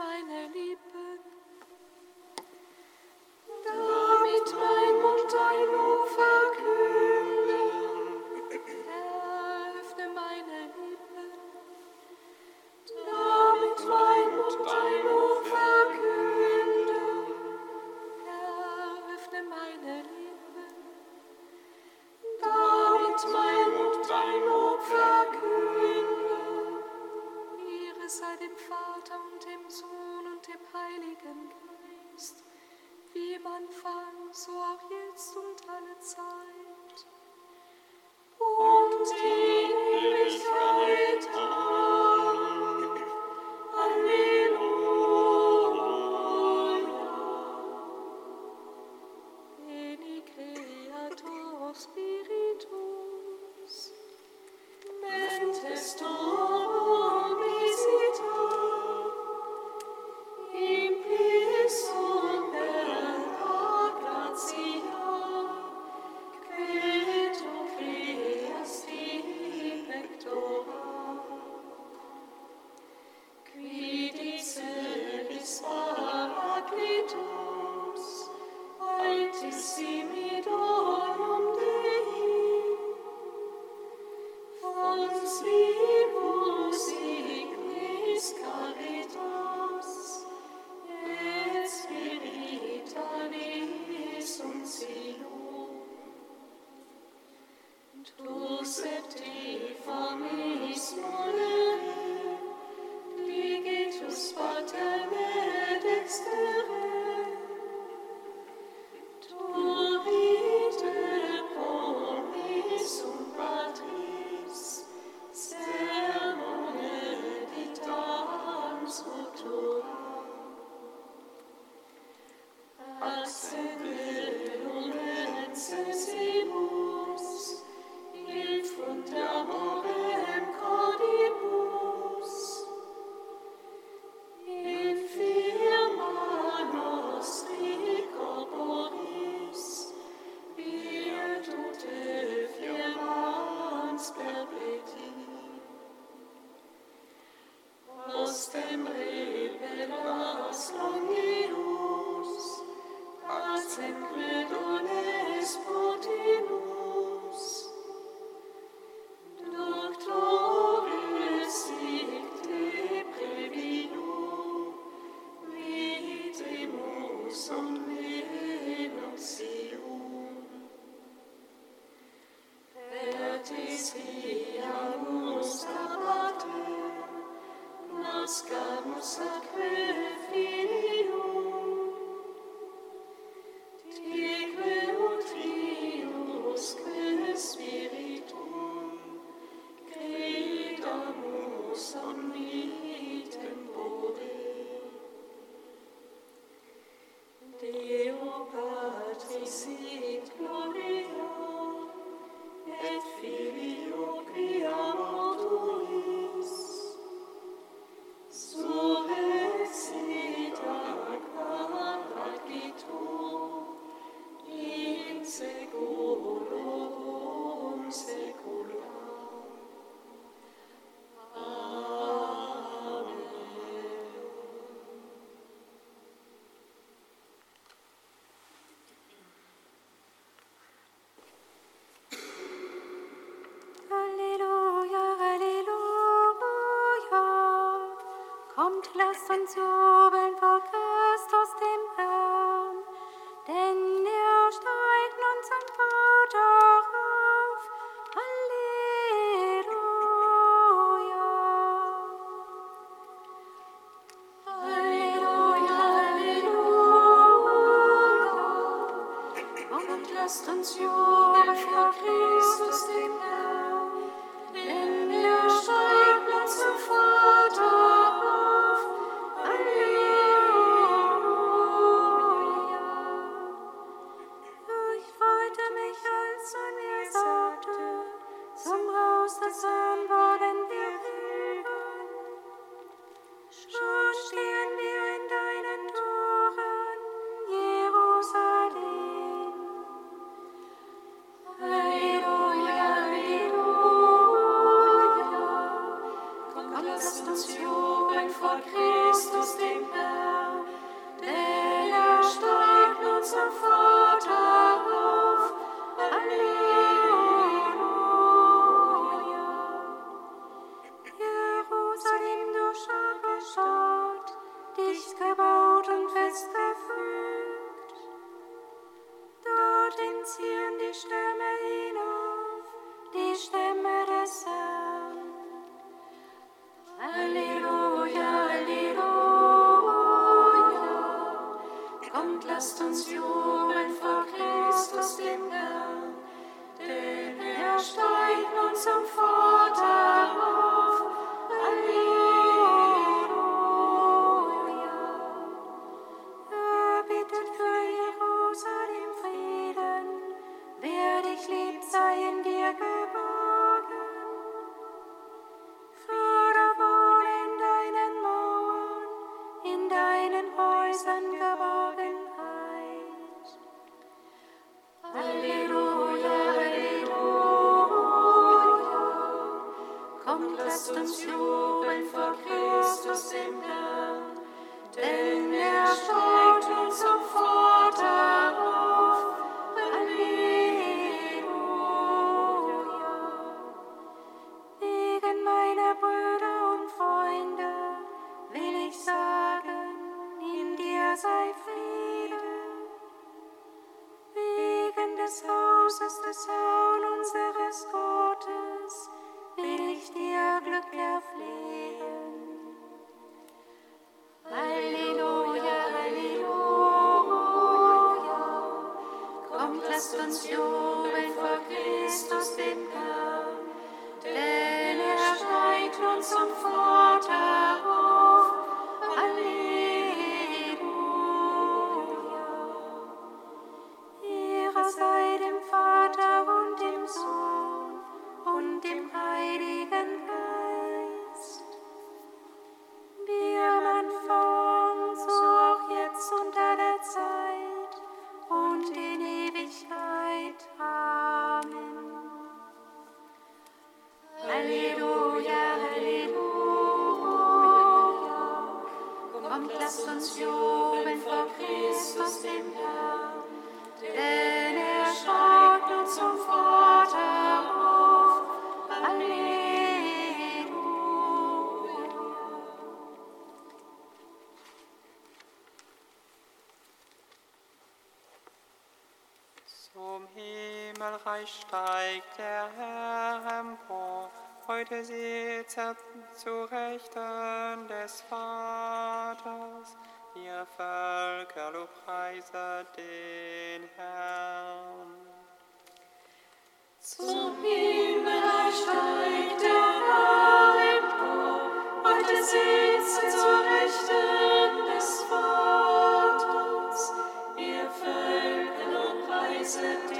meine vor Christus gebaut und festgefügt. Dort entziehen die Stämme steigt der Herr empor. Heute sitzt er zu Rechten des Vaters. Ihr Völker, lobpreiset den Herrn. Zum Himmel steigt der Herr empor. Heute sitzt er zu Rechten des Vaters. Ihr Völker, lobpreiset den Herrn.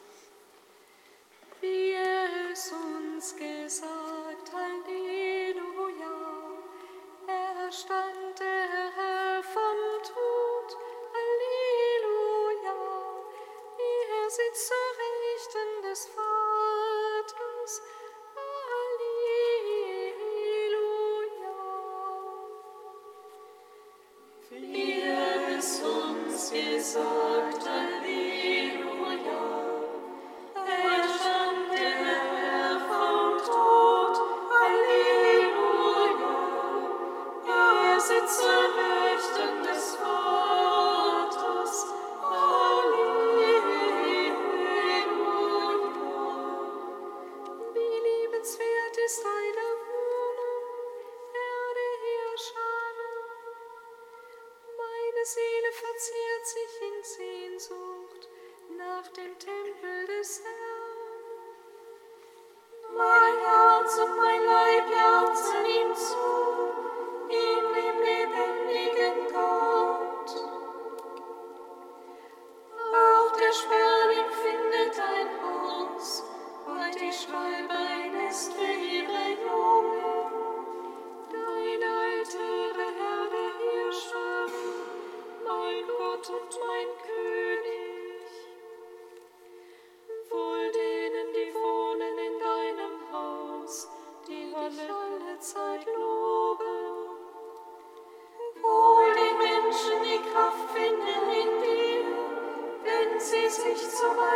Gesicht so weit.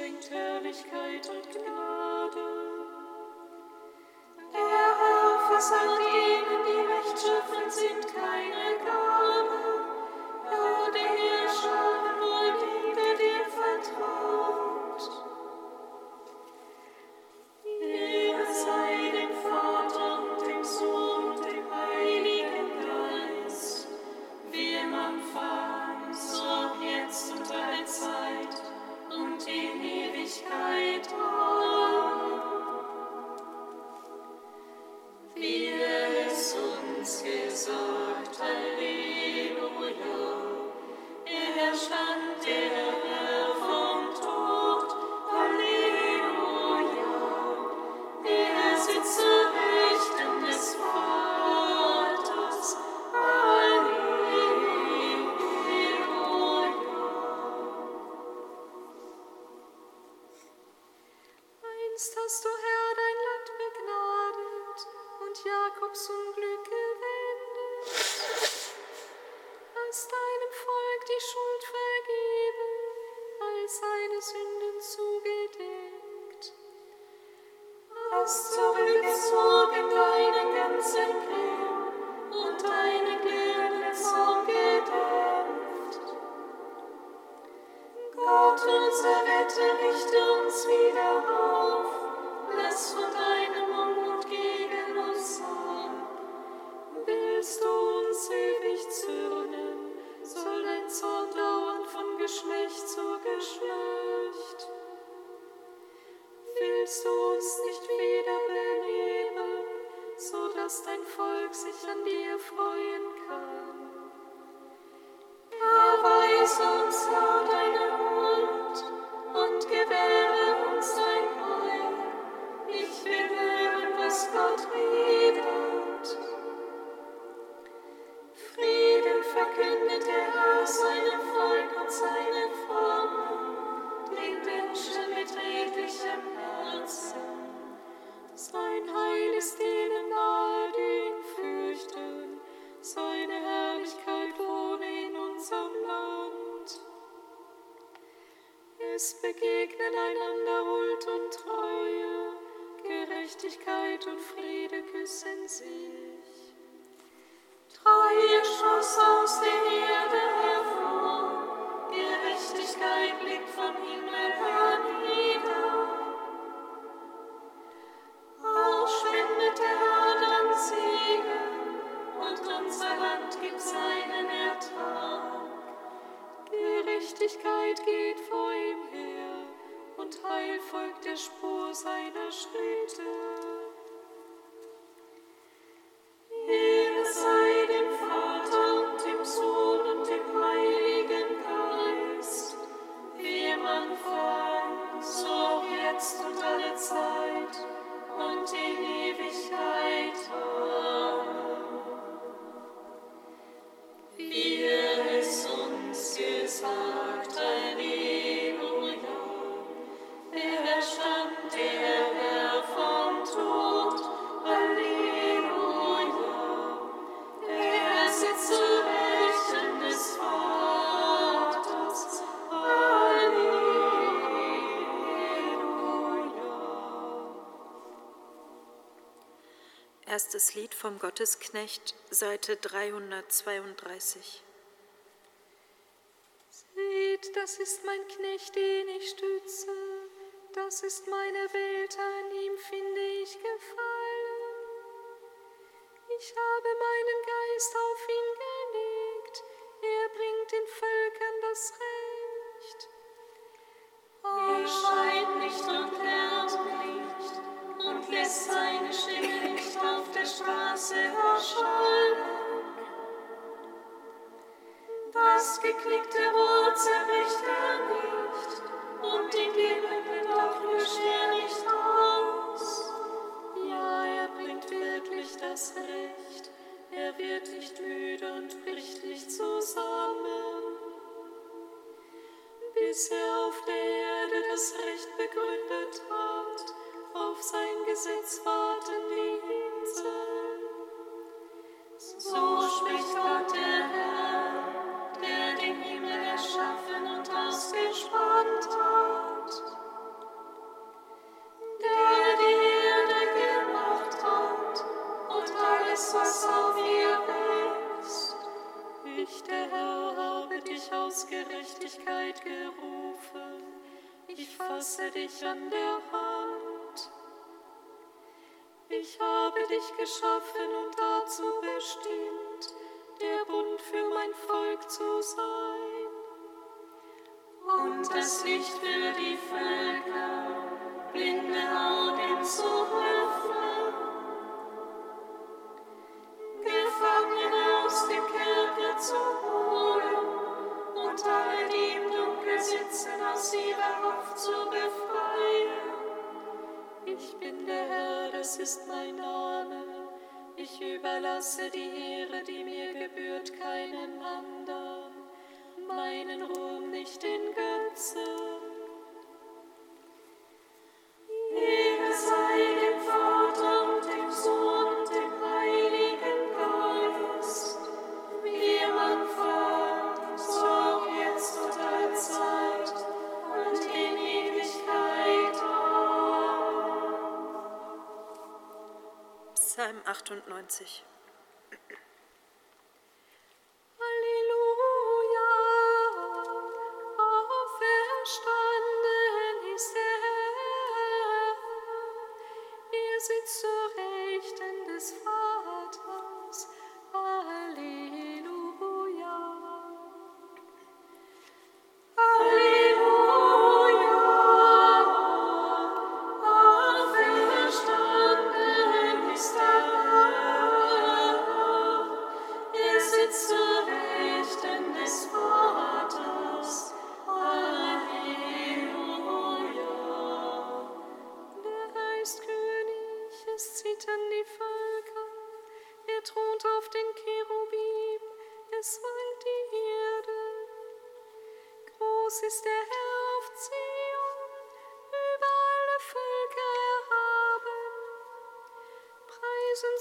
Herrlichkeit und Gnade. Der Herr versank ihnen bist, hast du Herr dein Land begnadet und Jakobs Unglück Ist Lied vom Gottesknecht, Seite 332. Seht, das ist mein Knecht, den ich stütze, das ist meine Welt, ein Zeit gerufen, ich fasse dich an der Hand. Ich habe dich geschaffen und dazu bestimmt, der Bund für mein Volk zu sein und das Licht für die Völker, blinde Augen zu öffnen. Gefangene aus dem Kerker zu holen. Herzen aus ihrer Luft zu befreien. Ich bin der Herr, das ist mein Name. Ich überlasse die Ehre, die mir gebührt, keinem anderen, meinen Ruhm nicht in Götzen. Psalm 98.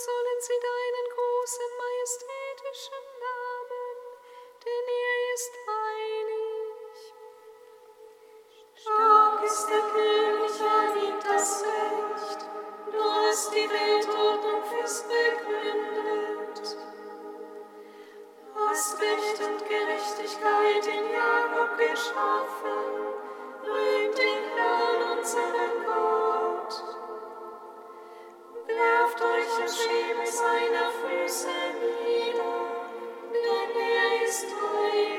sollen sie deinen großen majestätischen Namen, denn er ist heilig. Stark ist der König, er liebt das Recht, du hast die Weltordnung fest begründet. Hast Recht und Gerechtigkeit in Jakob geschaffen, rühmt den Herrn unseren Gott seiner Füße nieder, denn er ist heilig.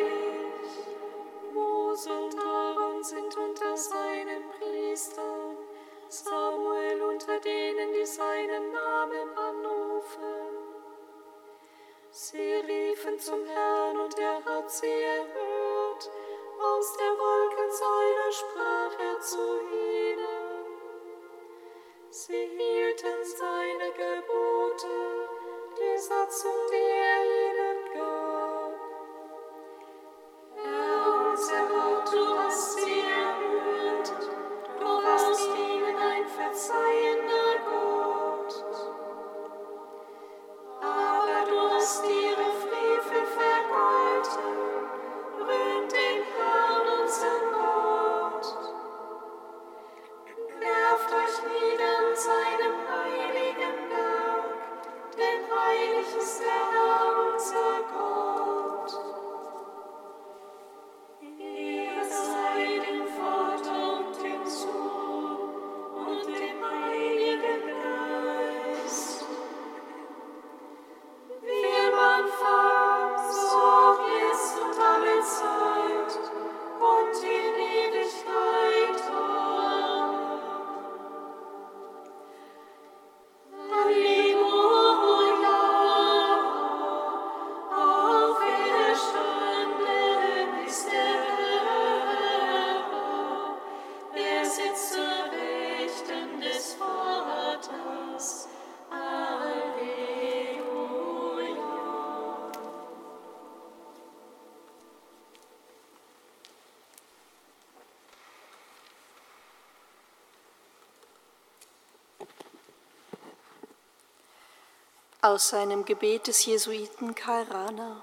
Aus seinem Gebet des Jesuiten Karl Rahner.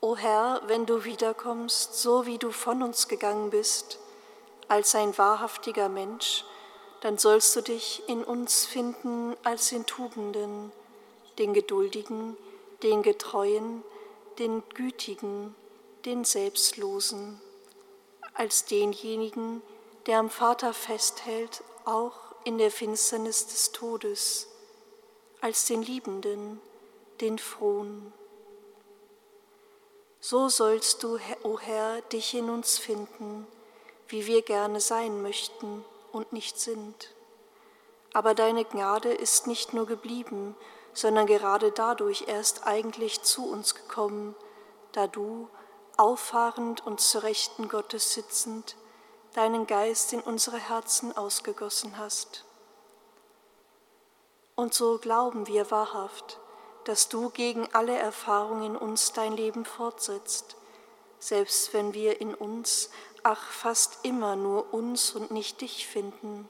O Herr, wenn du wiederkommst, so wie du von uns gegangen bist, als ein wahrhaftiger Mensch, dann sollst du dich in uns finden als den Tugenden, den Geduldigen, den Getreuen, den Gütigen, den Selbstlosen, als denjenigen, der am Vater festhält, auch in der Finsternis des Todes, als den Liebenden, den Frohen. So sollst du, o Herr, dich in uns finden, wie wir gerne sein möchten und nicht sind. Aber deine Gnade ist nicht nur geblieben, sondern gerade dadurch erst eigentlich zu uns gekommen, da du, auffahrend und zu Rechten Gottes sitzend, deinen Geist in unsere Herzen ausgegossen hast. Und so glauben wir wahrhaft, dass du gegen alle Erfahrung in uns dein Leben fortsetzt, selbst wenn wir in uns, ach fast immer nur uns und nicht dich finden.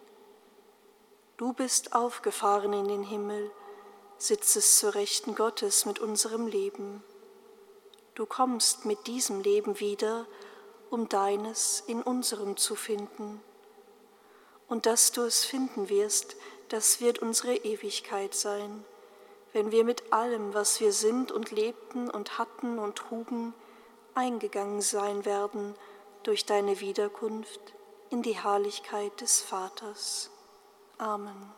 Du bist aufgefahren in den Himmel, sitzest zu Rechten Gottes mit unserem Leben. Du kommst mit diesem Leben wieder, um deines in unserem zu finden. Und dass du es finden wirst, das wird unsere Ewigkeit sein, wenn wir mit allem, was wir sind und lebten und hatten und trugen, eingegangen sein werden durch deine Wiederkunft in die Herrlichkeit des Vaters. Amen.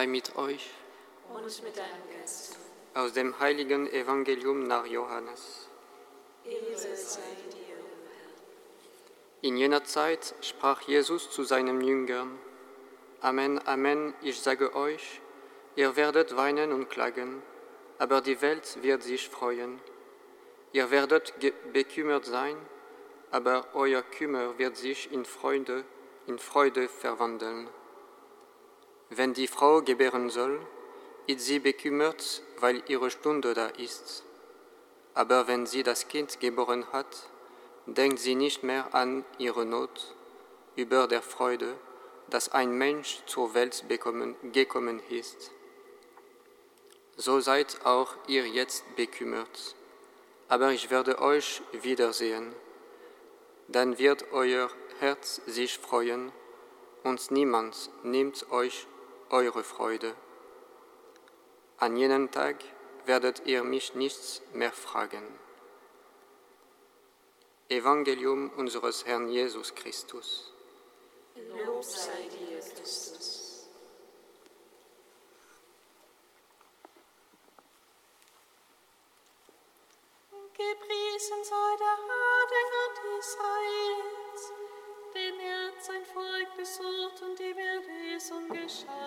Sei mit euch. Und mit deinem Geist. Aus dem heiligen Evangelium nach Johannes. In jener Zeit sprach Jesus zu seinen Jüngern, Amen, Amen, ich sage euch, ihr werdet weinen und klagen, aber die Welt wird sich freuen. Ihr werdet bekümmert sein, aber euer Kümmer wird sich in Freude, in Freude verwandeln. Wenn die Frau gebären soll, ist sie bekümmert, weil ihre Stunde da ist. Aber wenn sie das Kind geboren hat, denkt sie nicht mehr an ihre Not, über der Freude, dass ein Mensch zur Welt bekommen, gekommen ist. So seid auch ihr jetzt bekümmert. Aber ich werde euch wiedersehen. Dann wird euer Herz sich freuen und niemand nimmt euch eure Freude. An jenem Tag werdet ihr mich nichts mehr fragen. Evangelium unseres Herrn Jesus Christus. Lob sei dir, Christus. Gepriesen sei der Herr, der Gott Israels, denn er hat sein Volk besucht und die Erlösung geschaffen.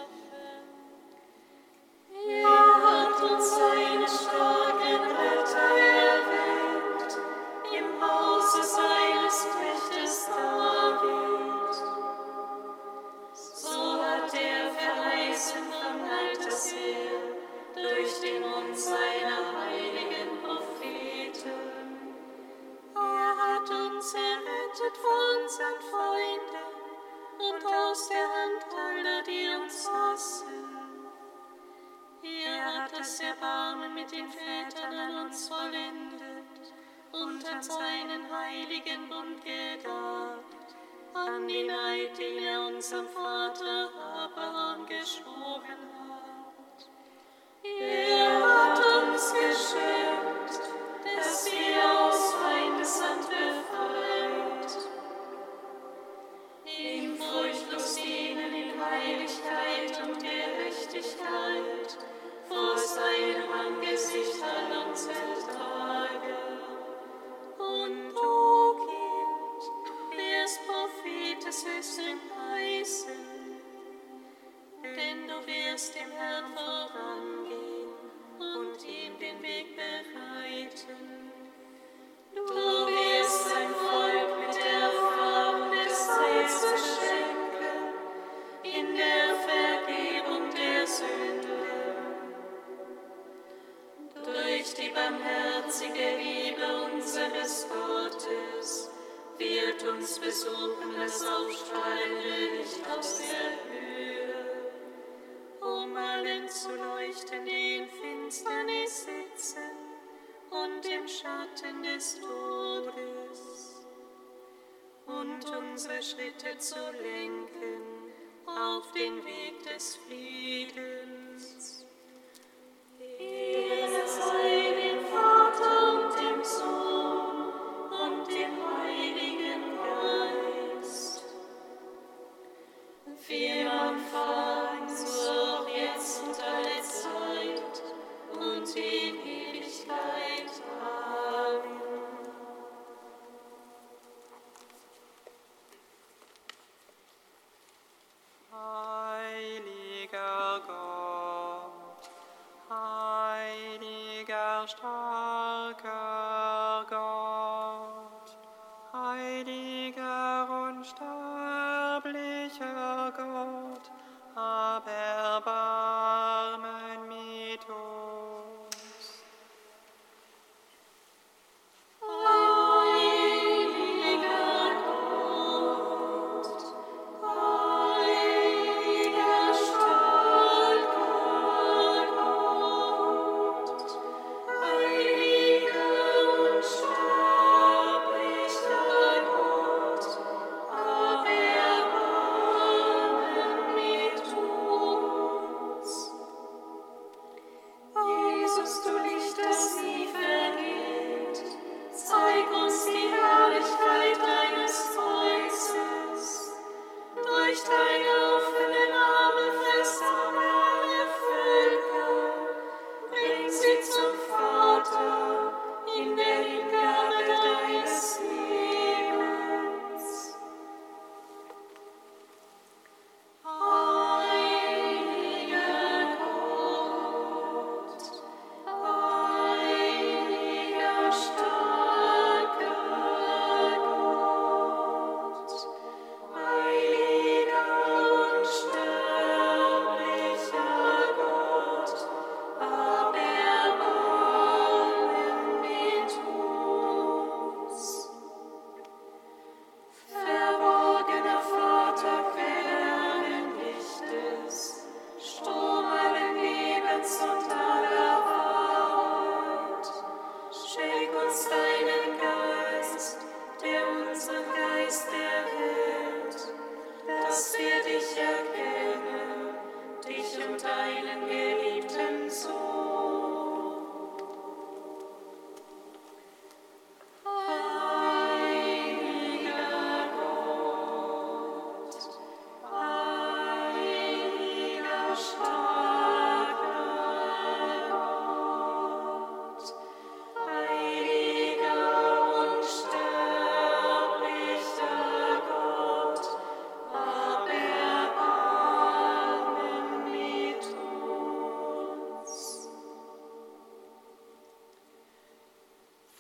Orbes und unsere Schritte zu lenken auf den Weg des Friedens.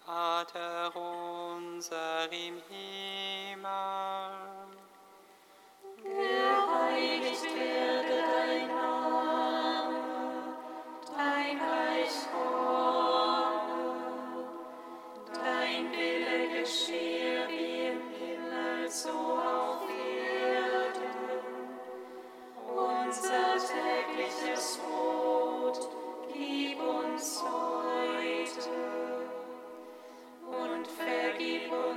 Vater unser im Himmel, geheiligt werde dein Name, dein Reich komme, dein Wille geschehe wie im Himmel so auf Erden. Unser tägliches Brot gib uns heute.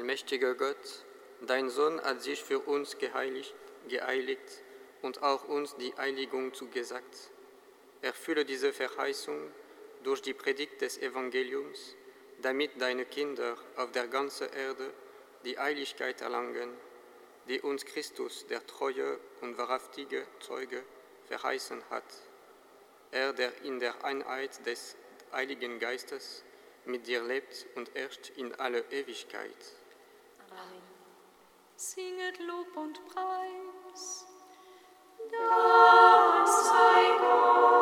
Allmächtiger Gott, dein Sohn hat sich für uns geheiligt, geeiligt und auch uns die Heiligung zugesagt. Erfülle diese Verheißung durch die Predigt des Evangeliums, damit deine Kinder auf der ganzen Erde die Heiligkeit erlangen, die uns Christus, der treue und wahrhaftige Zeuge, verheißen hat. Er, der in der Einheit des Heiligen Geistes mit dir lebt und herrscht in alle Ewigkeit. Singet Lob und Preis. Da sei Gott.